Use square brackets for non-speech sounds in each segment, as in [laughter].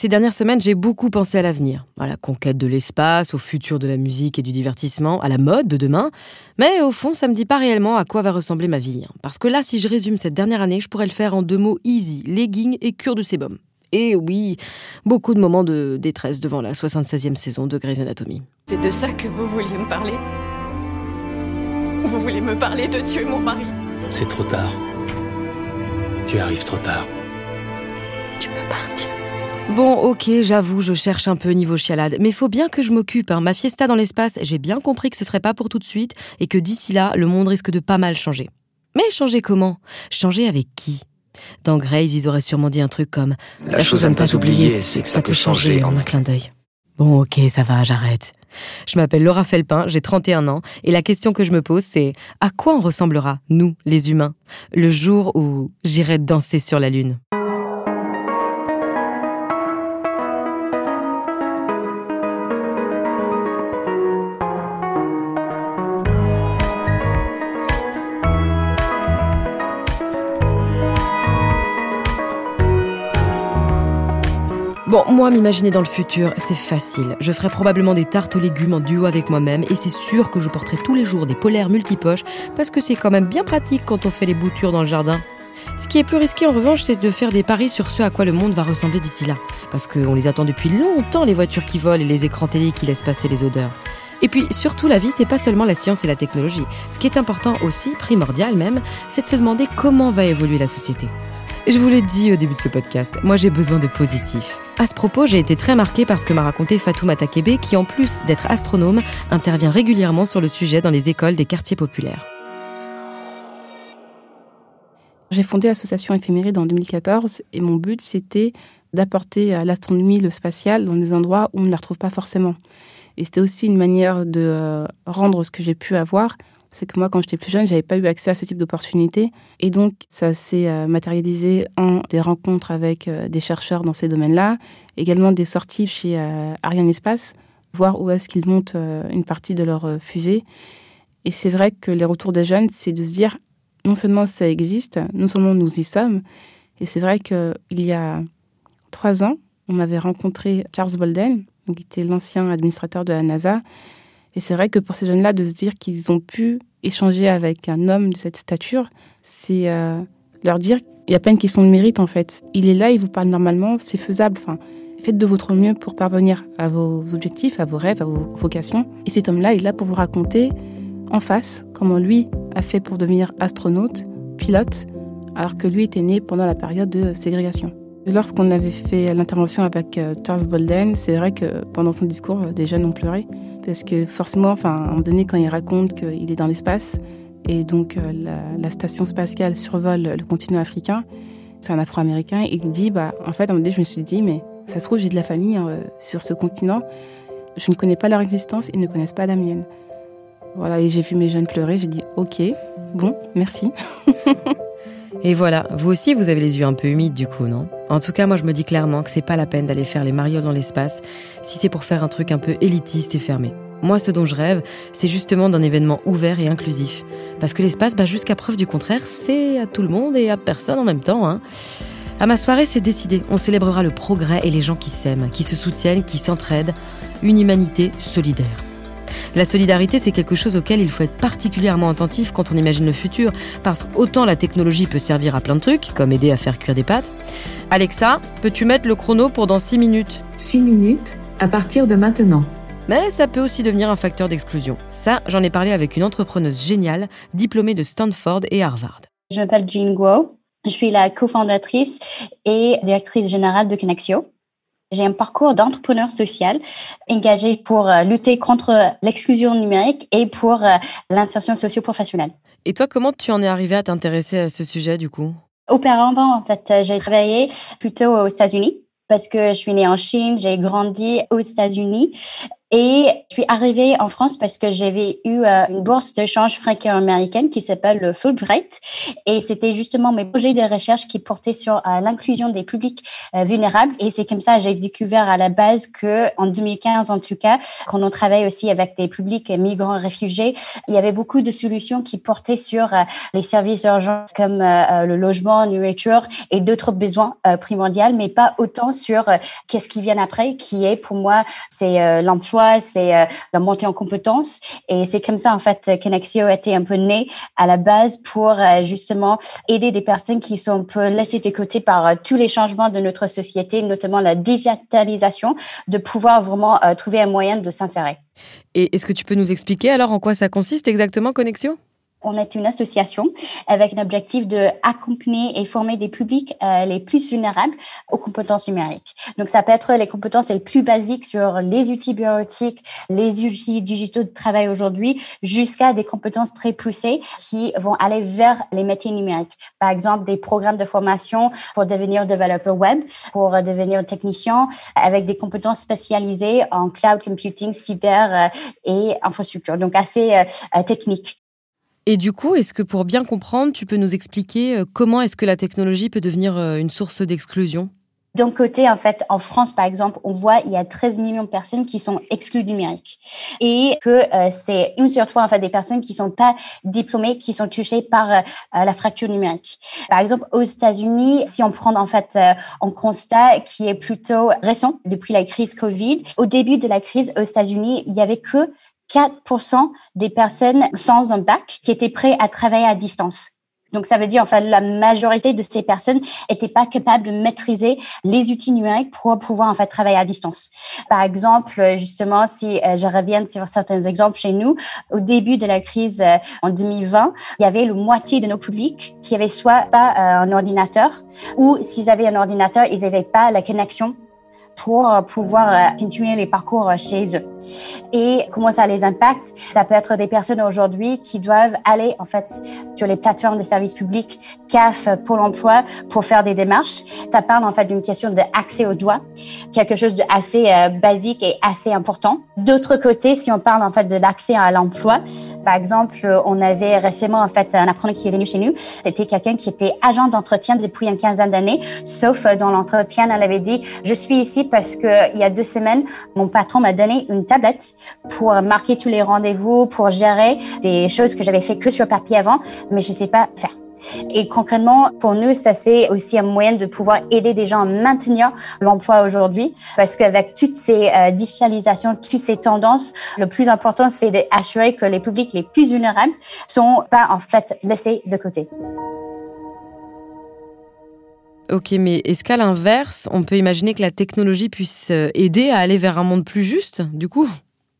ces dernières semaines, j'ai beaucoup pensé à l'avenir, à la conquête de l'espace, au futur de la musique et du divertissement, à la mode de demain. Mais au fond, ça me dit pas réellement à quoi va ressembler ma vie. Hein. Parce que là, si je résume cette dernière année, je pourrais le faire en deux mots easy, legging et cure de sébum. Et oui, beaucoup de moments de détresse devant la 76e saison de Grey's Anatomy. C'est de ça que vous vouliez me parler? Vous voulez me parler de tuer mon mari? C'est trop tard. Tu arrives trop tard. Tu peux partir. Bon, ok, j'avoue, je cherche un peu niveau chialade, mais faut bien que je m'occupe. Hein. Ma fiesta dans l'espace, j'ai bien compris que ce serait pas pour tout de suite et que d'ici là, le monde risque de pas mal changer. Mais changer comment? Changer avec qui? Dans Grace, ils auraient sûrement dit un truc comme La, chose à ne pas oublier, c'est que ça peut changer en un clin d'œil. Bon, ok, ça va, j'arrête. Je m'appelle Laura Felpin, j'ai 31 ans, et la question que je me pose, c'est à quoi on ressemblera, nous, les humains, le jour où j'irai danser sur la Lune? Bon, moi, m'imaginer dans le futur, c'est facile. Je ferai probablement des tartes aux légumes en duo avec moi-même et c'est sûr que je porterai tous les jours des polaires multipoches parce que c'est quand même bien pratique quand on fait les boutures dans le jardin. Ce qui est plus risqué en revanche, c'est de faire des paris sur ce à quoi le monde va ressembler d'ici là. Parce qu'on les attend depuis longtemps, les voitures qui volent et les écrans télé qui laissent passer les odeurs. Et puis surtout, la vie, c'est pas seulement la science et la technologie. Ce qui est important aussi, primordial même, c'est de se demander comment va évoluer la société. Je vous l'ai dit au début de ce podcast, moi j'ai besoin de positif. À ce propos, j'ai été très marquée par ce que m'a raconté Fatoumata Takebe, qui en plus d'être astronome, intervient régulièrement sur le sujet dans les écoles des quartiers populaires. J'ai fondé l'association Éphéméride en 2014 et mon but c'était d'apporter l'astronomie, le spatial dans des endroits où on ne la retrouve pas forcément. Et c'était aussi une manière de euh, rendre ce que j'ai pu avoir c'est que moi, quand j'étais plus jeune, j'avais pas eu accès à ce type d'opportunités. Et donc, ça s'est euh, matérialisé en des rencontres avec euh, des chercheurs dans ces domaines-là, également des sorties chez Ariane Espace, voir où est-ce qu'ils montent une partie de leur fusée. Et c'est vrai que les retours des jeunes, c'est de se dire, non seulement ça existe, non seulement nous y sommes, et c'est vrai qu'il y a trois ans, on avait rencontré Charles Bolden, qui était l'ancien administrateur de la NASA, et c'est vrai que pour ces jeunes-là, de se dire qu'ils ont pu échanger avec un homme de cette stature, c'est euh, leur dire il n'y a pas une question de mérite en fait. Il est là, il vous parle normalement, c'est faisable. Enfin, faites de votre mieux pour parvenir à vos objectifs, à vos rêves, à vos vocations. Et cet homme-là est là pour vous raconter en face comment lui a fait pour devenir astronaute, pilote, alors que lui était né pendant la période de ségrégation. Lorsqu'on avait fait l'intervention avec euh, Charles Bolden, c'est vrai que pendant son discours, euh, des jeunes ont pleuré. Parce que forcément, enfin, à un moment donné, quand il raconte qu'il est dans l'espace, et donc euh, la, station spatiale survole le continent africain, c'est un afro-américain, il dit, bah, en fait, à un moment donné, je me suis dit, mais ça se trouve, j'ai de la famille hein, sur ce continent, je ne connais pas leur existence, ils ne connaissent pas la mienne. Voilà, et j'ai vu mes jeunes pleurer, j'ai dit, ok, bon, merci. [laughs] Et voilà, vous aussi vous avez les yeux un peu humides du coup, non? En tout cas, moi je me dis clairement que c'est pas la peine d'aller faire les marioles dans l'espace si c'est pour faire un truc un peu élitiste et fermé. Moi, ce dont je rêve, c'est justement d'un événement ouvert et inclusif. Parce que l'espace, bah, jusqu'à preuve du contraire, c'est à tout le monde et à personne en même temps. Hein. À ma soirée, c'est décidé. On célébrera le progrès et les gens qui s'aiment, qui se soutiennent, qui s'entraident. Une humanité solidaire. La solidarité, c'est quelque chose auquel il faut être particulièrement attentif quand on imagine le futur, parce qu'autant la technologie peut servir à plein de trucs, comme aider à faire cuire des pâtes. Alexa, peux-tu mettre le chrono pour dans 6 minutes? 6 minutes à partir de maintenant. Mais ça peut aussi devenir un facteur d'exclusion. Ça, j'en ai parlé avec une entrepreneuse géniale, diplômée de Stanford et Harvard. Je m'appelle Jean Guo. Je suis la cofondatrice et directrice générale de Connexio. J'ai un parcours d'entrepreneur social engagé pour euh, lutter contre l'exclusion numérique et pour euh, l'insertion socio-professionnelle. Et toi, comment tu en es arrivé à t'intéresser à ce sujet du coup? Auparavant, en fait, euh, j'ai travaillé plutôt aux États-Unis parce que je suis née en Chine, j'ai grandi aux États-Unis. Et je suis arrivée en France parce que j'avais eu euh, une bourse d'échange franco-américaine qui s'appelle le Fulbright. Et c'était justement mes projets de recherche qui portaient sur euh, l'inclusion des publics euh, vulnérables. Et c'est comme ça que j'ai découvert à la base que, en 2015 en tout cas, quand on travaille aussi avec des publics migrants réfugiés, il y avait beaucoup de solutions qui portaient sur les services d'urgence comme le logement, nourriture et d'autres besoins primordiaux, mais pas autant sur qu'est-ce qui vient après, qui est pour moi, c'est l'emploi c'est euh, la montée en compétences. Et c'est comme ça, en fait, Connexio a été un peu né à la base pour euh, justement aider des personnes qui sont un peu laissées de côté par euh, tous les changements de notre société, notamment la digitalisation, de pouvoir vraiment trouver un moyen de s'insérer. Et est-ce que tu peux nous expliquer alors en quoi ça consiste exactement, Connexio on est une association avec un objectif de accompagner et former des publics euh, les plus vulnérables aux compétences numériques. Donc, ça peut être les compétences les plus basiques sur les outils bureautiques, les outils digitaux de travail aujourd'hui, jusqu'à des compétences très poussées qui vont aller vers les métiers numériques. Par exemple, des programmes de formation pour devenir développeur web, pour devenir technicien, avec des compétences spécialisées en cloud computing, cyber euh, et infrastructure. Donc, assez euh, techniques. Et du coup, est-ce que pour bien comprendre, tu peux nous expliquer euh, comment est-ce que la technologie peut devenir euh, une source d'exclusion? D'un côté, en fait, en France, par exemple, on voit il y a 13 millions de personnes qui sont exclues du numérique et que euh, c'est une sur trois, en fait, des personnes qui sont pas diplômées qui sont touchées par la fracture numérique. Par exemple, aux États-Unis, si on prend en fait un constat qui est plutôt récent depuis la crise Covid, au début de la crise aux États-Unis, il y avait que 4% des personnes sans un bac qui étaient prêts à travailler à distance. Donc, ça veut dire, enfin, la majorité de ces personnes n'étaient pas capables de maîtriser les outils numériques pour pouvoir, en fait, travailler à distance. Par exemple, justement, si euh, je reviens sur certains exemples chez nous, au début de la crise euh, en 2020, il y avait le moitié de nos publics qui avaient soit pas euh, un ordinateur ou s'ils avaient un ordinateur, ils n'avaient pas la connexion pour euh, pouvoir euh, continuer les parcours euh, chez eux. Et comment ça les impacte? Ça peut être des personnes aujourd'hui qui doivent aller en fait sur les plateformes de services publics, CAF, Pôle Emploi, pour faire des démarches. Ça parle en fait d'une question d'accès aux droits, quelque chose de assez basique et assez important. D'autre côté, si on parle en fait de l'accès à l'emploi, par exemple, on avait récemment en fait un apprenant qui est venu chez nous. C'était quelqu'un qui était agent d'entretien depuis une quinzaine d'années, sauf dans l'entretien, elle avait dit je suis ici parce que il y a deux semaines, mon patron m'a donné une tablette pour marquer tous les rendez-vous, pour gérer des choses que j'avais fait que sur papier avant, mais je sais pas faire. Et concrètement, pour nous, ça c'est aussi un moyen de pouvoir aider des gens à maintenir l'emploi aujourd'hui, parce qu'avec toutes ces euh, digitalisations, toutes ces tendances, le plus important, c'est d'assurer que les publics les plus vulnérables sont pas en fait laissés de côté. Ok, mais est-ce qu'à l'inverse, on peut imaginer que la technologie puisse euh, aider à aller vers un monde plus juste, du coup?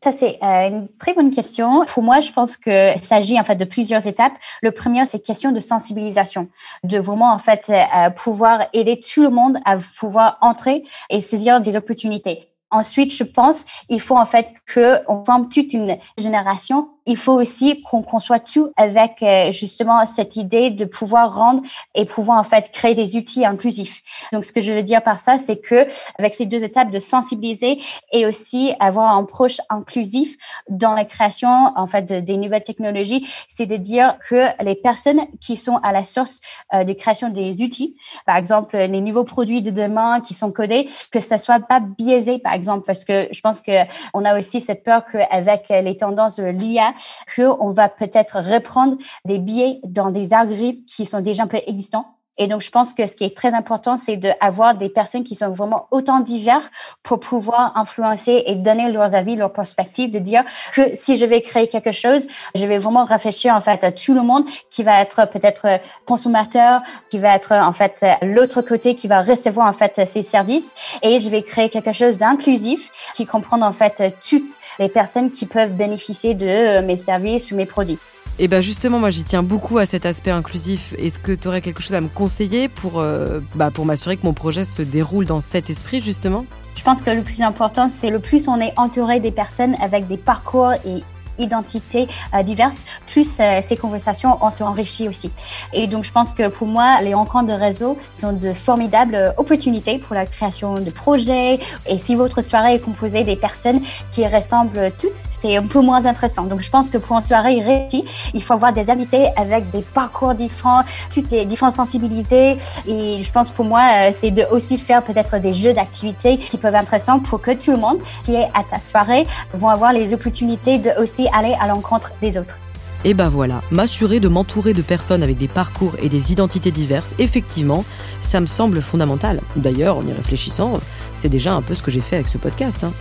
Ça, c'est euh, une très bonne question. Pour moi, je pense qu'il s'agit en fait de plusieurs étapes. Le premier, c'est question de sensibilisation, de vraiment en fait euh, pouvoir aider tout le monde à pouvoir entrer et saisir des opportunités. Ensuite, je pense, il faut en fait qu'on forme toute une génération il faut aussi qu'on conçoit tout avec euh, justement cette idée de pouvoir rendre et pouvoir en fait créer des outils inclusifs. Donc, ce que je veux dire par ça, c'est que avec ces deux étapes de sensibiliser et aussi avoir un approche inclusif dans la création en fait des nouvelles technologies, c'est de dire que les personnes qui sont à la source euh, de création des outils, par exemple les nouveaux produits de demain qui sont codés, que ça soit pas biaisé, par exemple, parce que je pense que on a aussi cette peur qu'avec les tendances de l'IA qu'on va peut-être reprendre des billets dans des algorithmes qui sont déjà un peu existants et donc, je pense que ce qui est très important, c'est d'avoir des personnes qui sont vraiment autant diverses pour pouvoir influencer et donner leurs avis, leurs perspectives, de dire que si je vais créer quelque chose, je vais vraiment réfléchir en fait à tout le monde qui va être peut-être consommateur, qui va être en fait l'autre côté qui va recevoir en fait ces services et je vais créer quelque chose d'inclusif qui comprend en fait toutes les personnes qui peuvent bénéficier de mes services ou mes produits. Et bien justement, moi j'y tiens beaucoup à cet aspect inclusif. Est-ce que tu aurais quelque chose à me conseiller pour, euh, bah, pour m'assurer que mon projet se déroule dans cet esprit justement? Je pense que le plus important, c'est le plus on est entouré des personnes avec des parcours et identités diverses, plus ces conversations on se enrichit aussi. Et donc, je pense que pour moi, les rencontres de réseau sont de formidables opportunités pour la création de projets. Et si votre soirée est composée des personnes qui ressemblent toutes, c'est un peu moins intéressant. Donc, je pense que pour une soirée réussie, il faut avoir des invités avec des parcours différents, toutes les différentes sensibilités. Et je pense pour moi, euh, c'est de aussi faire peut-être des jeux d'activités qui peuvent être intéressants pour que tout le monde qui est à ta soirée vont avoir les opportunités de aussi aller à l'encontre des autres. Et ben voilà, m'assurer de m'entourer de personnes avec des parcours et des identités diverses, effectivement, ça me semble fondamental. D'ailleurs, en y réfléchissant, c'est déjà un peu ce que j'ai fait avec ce podcast. Hein.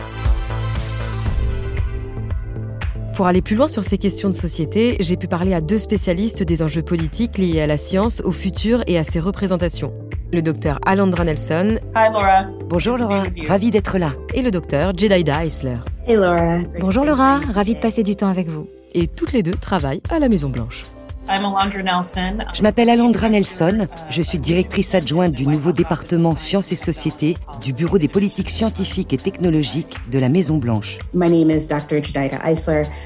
Pour aller plus loin sur ces questions de société, j'ai pu parler à deux spécialistes des enjeux politiques liés à la science, au futur et à ses représentations. Le docteur Alandra Nelson. Hi Laura. Bonjour Laura, ravi d'être là. Et le docteur Jedida Eisler. Hey Laura. Bonjour Laura, ravi de passer du temps avec vous et toutes les deux travaillent à la Maison Blanche. Je m'appelle Alandra Nelson, je suis directrice adjointe du nouveau département Sciences et Sociétés du Bureau des politiques scientifiques et technologiques de la Maison Blanche.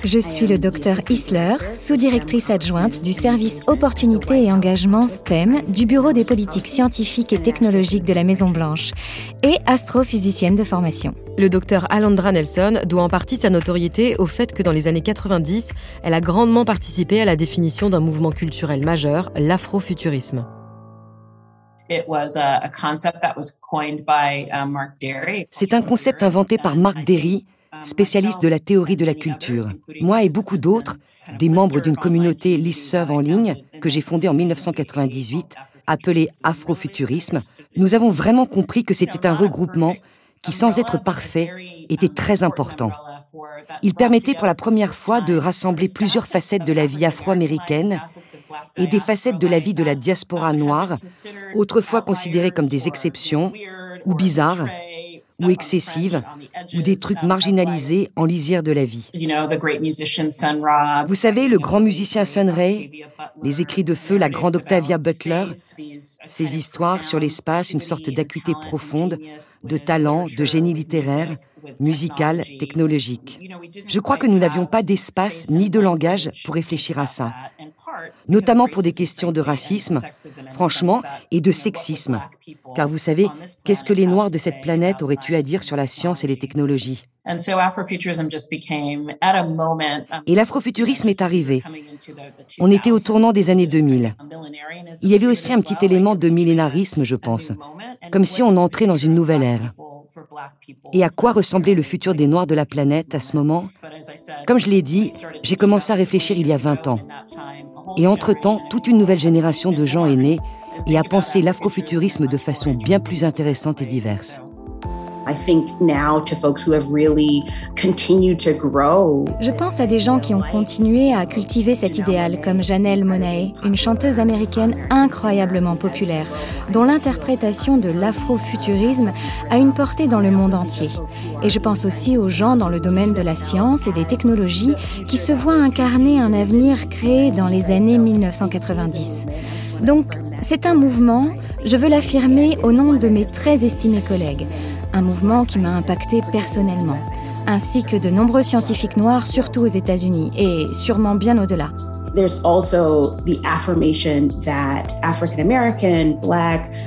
Je suis le docteur Isler, sous-directrice adjointe du service Opportunités et Engagement STEM du Bureau des politiques scientifiques et technologiques de la Maison Blanche et astrophysicienne de formation. Le docteur Alandra Nelson doit en partie sa notoriété au fait que dans les années 90, elle a grandement participé à la définition d'un mouvement culturel majeur, l'afrofuturisme. C'est un concept inventé par Mark Derry, spécialiste de la théorie de la culture. Moi et beaucoup d'autres, des membres d'une communauté listserv en ligne que j'ai fondée en 1998, appelée Afrofuturisme, nous avons vraiment compris que c'était un regroupement qui, sans être parfait, était très important. Il permettait pour la première fois de rassembler plusieurs facettes de la vie afro-américaine et des facettes de la vie de la diaspora noire, autrefois considérées comme des exceptions ou bizarres, ou excessives, ou des trucs marginalisés en lisière de la vie. Vous savez, le grand musicien Sun Ra, les écrits de feu, la grande Octavia Butler, ces histoires sur l'espace, une sorte d'acuité profonde, de talent, de génie littéraire, musical, technologique. Je crois que nous n'avions pas d'espace ni de langage pour réfléchir à ça, notamment pour des questions de racisme, franchement, et de sexisme. Car vous savez, qu'est-ce que les Noirs de cette planète auraient eu à dire sur la science et les technologies? Et l'afrofuturisme est arrivé. On était au tournant des années 2000. Il y avait aussi un petit élément de millénarisme, je pense, comme si on entrait dans une nouvelle ère. Et à quoi ressemblait le futur des Noirs de la planète à ce moment Comme je l'ai dit, j'ai commencé à réfléchir il y a 20 ans. Et entre-temps, toute une nouvelle génération de gens est née et a pensé l'afrofuturisme de façon bien plus intéressante et diverse. Je pense à des gens qui ont continué à cultiver cet idéal, comme Janelle Monae, une chanteuse américaine incroyablement populaire, dont l'interprétation de l'afrofuturisme a une portée dans le monde entier. Et je pense aussi aux gens dans le domaine de la science et des technologies qui se voient incarner un avenir créé dans les années 1990. Donc, c'est un mouvement, je veux l'affirmer au nom de mes très estimés collègues un mouvement qui m'a impacté personnellement, ainsi que de nombreux scientifiques noirs, surtout aux États-Unis, et sûrement bien au-delà.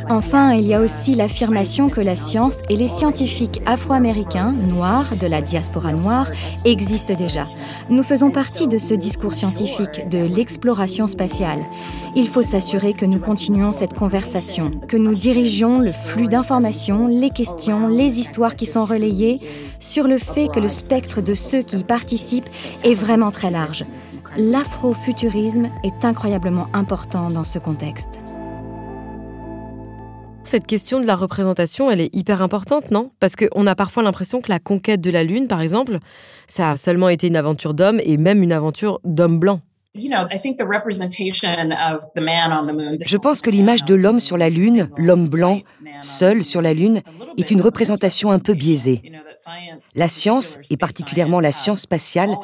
Enfin, il y a aussi l'affirmation que la science et les scientifiques afro-américains, noirs, de la diaspora noire, existent déjà. Nous faisons partie de ce discours scientifique, de l'exploration spatiale. Il faut s'assurer que nous continuons cette conversation, que nous dirigeons le flux d'informations, les questions, les histoires qui sont relayées sur le fait que le spectre de ceux qui y participent est vraiment très large l'afrofuturisme est incroyablement important dans ce contexte. Cette question de la représentation, elle est hyper importante, non? Parce qu'on a parfois l'impression que la conquête de la Lune, par exemple, ça a seulement été une aventure d'hommes et même une aventure d'hommes blancs. Je pense que l'image de l'homme sur la Lune, l'homme blanc, seul sur la Lune, est une représentation un peu biaisée. La science, et particulièrement la science spatiale,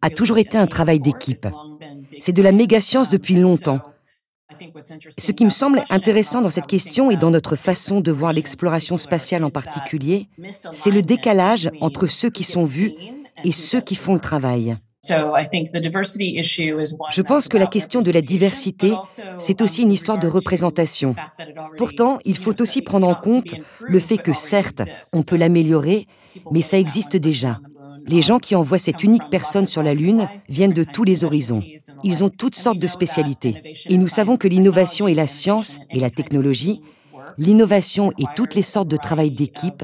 a toujours été un travail d'équipe. C'est de la méga-science depuis longtemps. Ce qui me semble intéressant dans cette question et dans notre façon de voir l'exploration spatiale en particulier, c'est le décalage entre ceux qui sont vus et ceux qui font le travail. Je pense que la question de la diversité, c'est aussi une histoire de représentation. Pourtant, il faut aussi prendre en compte le fait que certes, on peut l'améliorer, mais ça existe déjà. Les gens qui envoient cette unique personne sur la Lune viennent de tous les horizons. Ils ont toutes sortes de spécialités. Et nous savons que l'innovation et la science et la technologie, l'innovation et toutes les sortes de travail d'équipe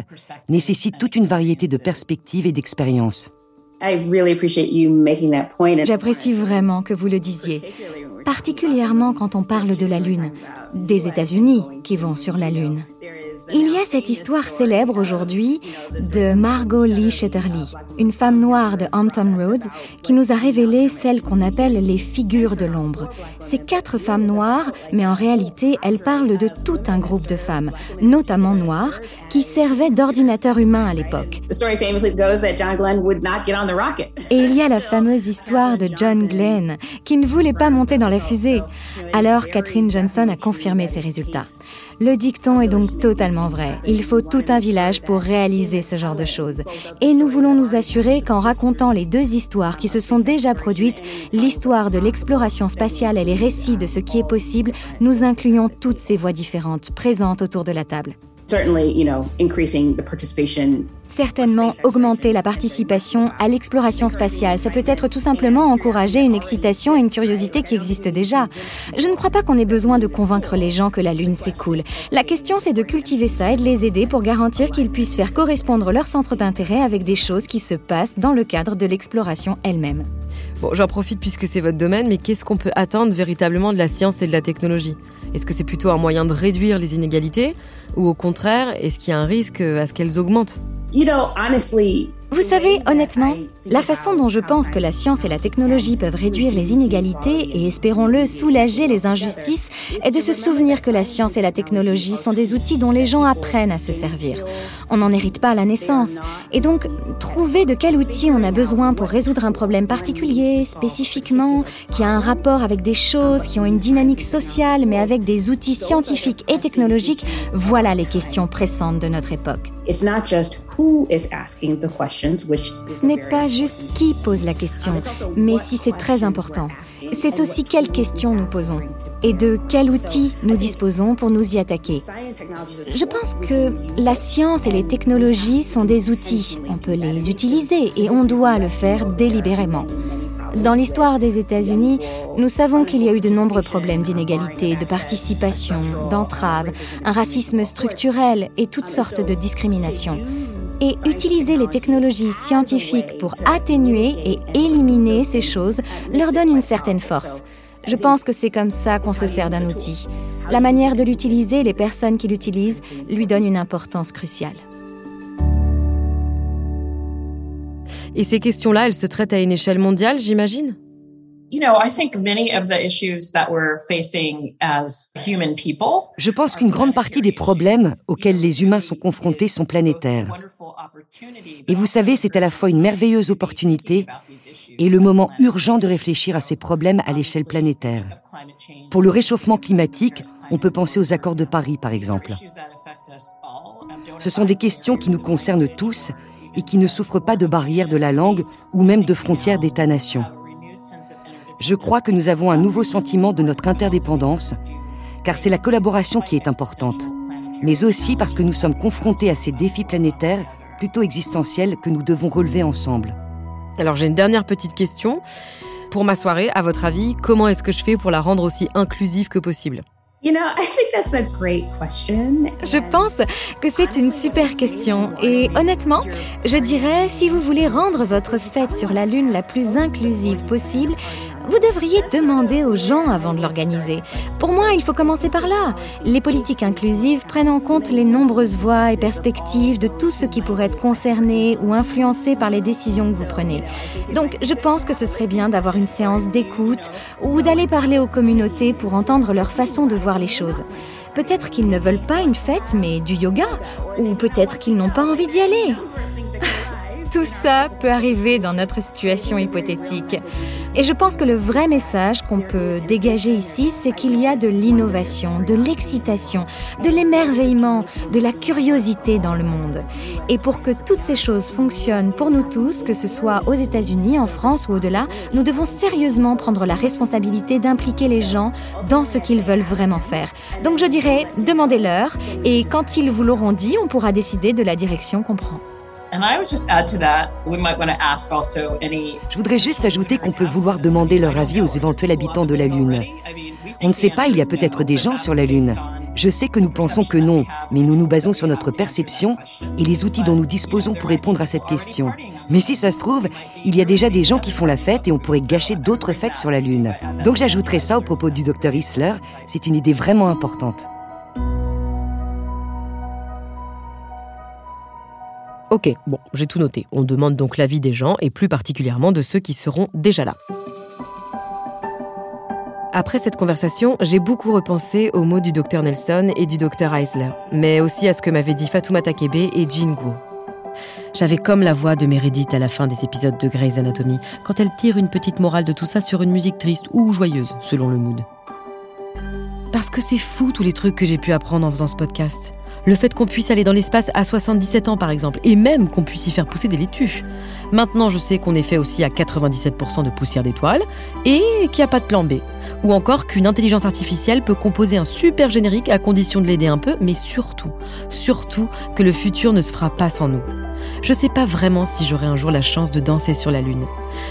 nécessitent toute une variété de perspectives et d'expériences. J'apprécie vraiment que vous le disiez, particulièrement quand on parle de la Lune, des États-Unis qui vont sur la Lune. Il y a cette histoire célèbre aujourd'hui de Margot Lee Shetterly, une femme noire de Hampton Roads, qui nous a révélé celles qu'on appelle les figures de l'ombre. Ces quatre femmes noires, mais en réalité, elles parlent de tout un groupe de femmes, notamment noires, qui servaient d'ordinateur humain à l'époque. Et il y a la fameuse histoire de John Glenn, qui ne voulait pas monter dans la fusée. Alors Catherine Johnson a confirmé ses résultats. Le dicton est donc totalement vrai. Il faut tout un village pour réaliser ce genre de choses. Et nous voulons nous assurer qu'en racontant les deux histoires qui se sont déjà produites, l'histoire de l'exploration spatiale et les récits de ce qui est possible, nous incluons toutes ces voix différentes présentes autour de la table. Certainement, augmenter la participation à l'exploration spatiale, ça peut être tout simplement encourager une excitation et une curiosité qui existent déjà. Je ne crois pas qu'on ait besoin de convaincre les gens que la Lune c'est cool. La question c'est de cultiver ça et de les aider pour garantir qu'ils puissent faire correspondre leur centre d'intérêt avec des choses qui se passent dans le cadre de l'exploration elle-même. Bon, j'en profite puisque c'est votre domaine, mais qu'est-ce qu'on peut attendre véritablement de la science et de la technologie? Est-ce que c'est plutôt un moyen de réduire les inégalités ou au contraire, est-ce qu'il y a un risque à ce qu'elles augmentent? Vous savez, honnêtement, la façon dont je pense que la science et la technologie peuvent réduire les inégalités et, espérons-le, soulager les injustices, est de se souvenir que la science et la technologie sont des outils dont les gens apprennent à se servir. On n'en hérite pas à la naissance. Et donc, trouver de quel outil on a besoin pour résoudre un problème particulier, spécifiquement, qui a un rapport avec des choses, qui ont une dynamique sociale, mais avec des outils scientifiques et technologiques, voilà les questions pressantes de notre époque. Ce n'est pas juste qui pose la question, mais si c'est très important. C'est aussi quelles questions nous posons et de quels outils nous disposons pour nous y attaquer. Je pense que la science et les technologies sont des outils. On peut les utiliser et on doit le faire délibérément. Dans l'histoire des États-Unis, nous savons qu'il y a eu de nombreux problèmes d'inégalité, de participation, d'entrave, un racisme structurel et toutes sortes de discriminations et utiliser les technologies scientifiques pour atténuer et éliminer ces choses leur donne une certaine force. Je pense que c'est comme ça qu'on se sert d'un outil. La manière de l'utiliser, les personnes qui l'utilisent, lui donnent une importance cruciale. Et ces questions-là, elles se traitent à une échelle mondiale, j'imagine? Je pense qu'une grande partie des problèmes auxquels les humains sont confrontés sont planétaires. Et vous savez, c'est à la fois une merveilleuse opportunité et le moment urgent de réfléchir à ces problèmes à l'échelle planétaire. Pour le réchauffement climatique, on peut penser aux accords de Paris, par exemple. Ce sont des questions qui nous concernent tous et qui ne souffrent pas de barrières de la langue ou même de frontières d'État-nation je crois que nous avons un nouveau sentiment de notre interdépendance, car c'est la collaboration qui est importante, mais aussi parce que nous sommes confrontés à ces défis planétaires plutôt existentiels que nous devons relever ensemble. Alors j'ai une dernière petite question. Pour ma soirée, à votre avis, comment est-ce que je fais pour la rendre aussi inclusive que possible? Je pense que c'est une super question et honnêtement, je dirais si vous voulez rendre votre fête sur la Lune la plus inclusive possible, vous devriez demander aux gens avant de l'organiser. Pour moi, il faut commencer par là. Les politiques inclusives prennent en compte les nombreuses voix et perspectives de tous ceux qui pourraient être concernés ou influencés par les décisions que vous prenez. Donc, je pense que ce serait bien d'avoir une séance d'écoute ou d'aller parler aux communautés pour entendre leur façon de voir les choses. Peut-être qu'ils ne veulent pas une fête, mais du yoga, ou peut-être qu'ils n'ont pas envie d'y aller. Tout ça peut arriver dans notre situation hypothétique. Et je pense que le vrai message qu'on peut dégager ici, c'est qu'il y a de l'innovation, de l'excitation, de l'émerveillement, de la curiosité dans le monde. Et pour que toutes ces choses fonctionnent pour nous tous, que ce soit aux États-Unis, en France ou au-delà, nous devons sérieusement prendre la responsabilité d'impliquer les gens dans ce qu'ils veulent vraiment faire. Donc je dirais, demandez-leur, et quand ils vous l'auront dit, on pourra décider de la direction qu'on prend. Je voudrais juste ajouter qu'on peut vouloir demander leur avis aux éventuels habitants de la Lune. On ne sait pas, il y a peut-être des gens sur la Lune. Je sais que nous pensons que non, mais nous nous basons sur notre perception et les outils dont nous disposons pour répondre à cette question. Mais si ça se trouve, il y a déjà des gens qui font la fête et on pourrait gâcher d'autres fêtes sur la Lune. Donc j'ajouterai ça au propos du docteur Isler, c'est une idée vraiment importante. Ok, bon, j'ai tout noté. On demande donc l'avis des gens et plus particulièrement de ceux qui seront déjà là. Après cette conversation, j'ai beaucoup repensé aux mots du docteur Nelson et du docteur Eisler, mais aussi à ce que m'avaient dit Fatouma Takebe et Jean Guo. J'avais comme la voix de Meredith à la fin des épisodes de Grey's Anatomy, quand elle tire une petite morale de tout ça sur une musique triste ou joyeuse, selon le mood. Parce que c'est fou tous les trucs que j'ai pu apprendre en faisant ce podcast. Le fait qu'on puisse aller dans l'espace à 77 ans par exemple, et même qu'on puisse y faire pousser des laitues. Maintenant je sais qu'on est fait aussi à 97% de poussière d'étoiles, et qu'il n'y a pas de plan B. Ou encore qu'une intelligence artificielle peut composer un super générique à condition de l'aider un peu, mais surtout, surtout que le futur ne se fera pas sans nous. Je sais pas vraiment si j'aurai un jour la chance de danser sur la Lune.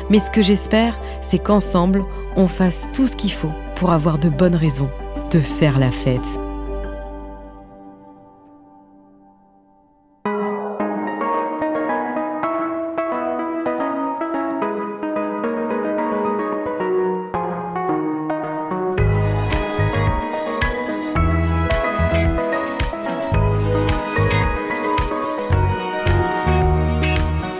Mais ce que j'espère, c'est qu'ensemble, on fasse tout ce qu'il faut pour avoir de bonnes raisons de faire la fête.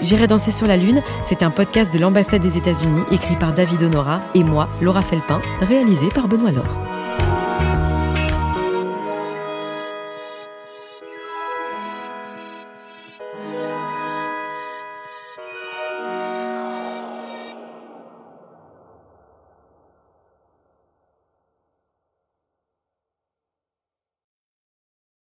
J'irai danser sur la Lune, c'est un podcast de l'ambassade des États-Unis écrit par David Honora et moi, Laura Felpin, réalisé par Benoît Laure.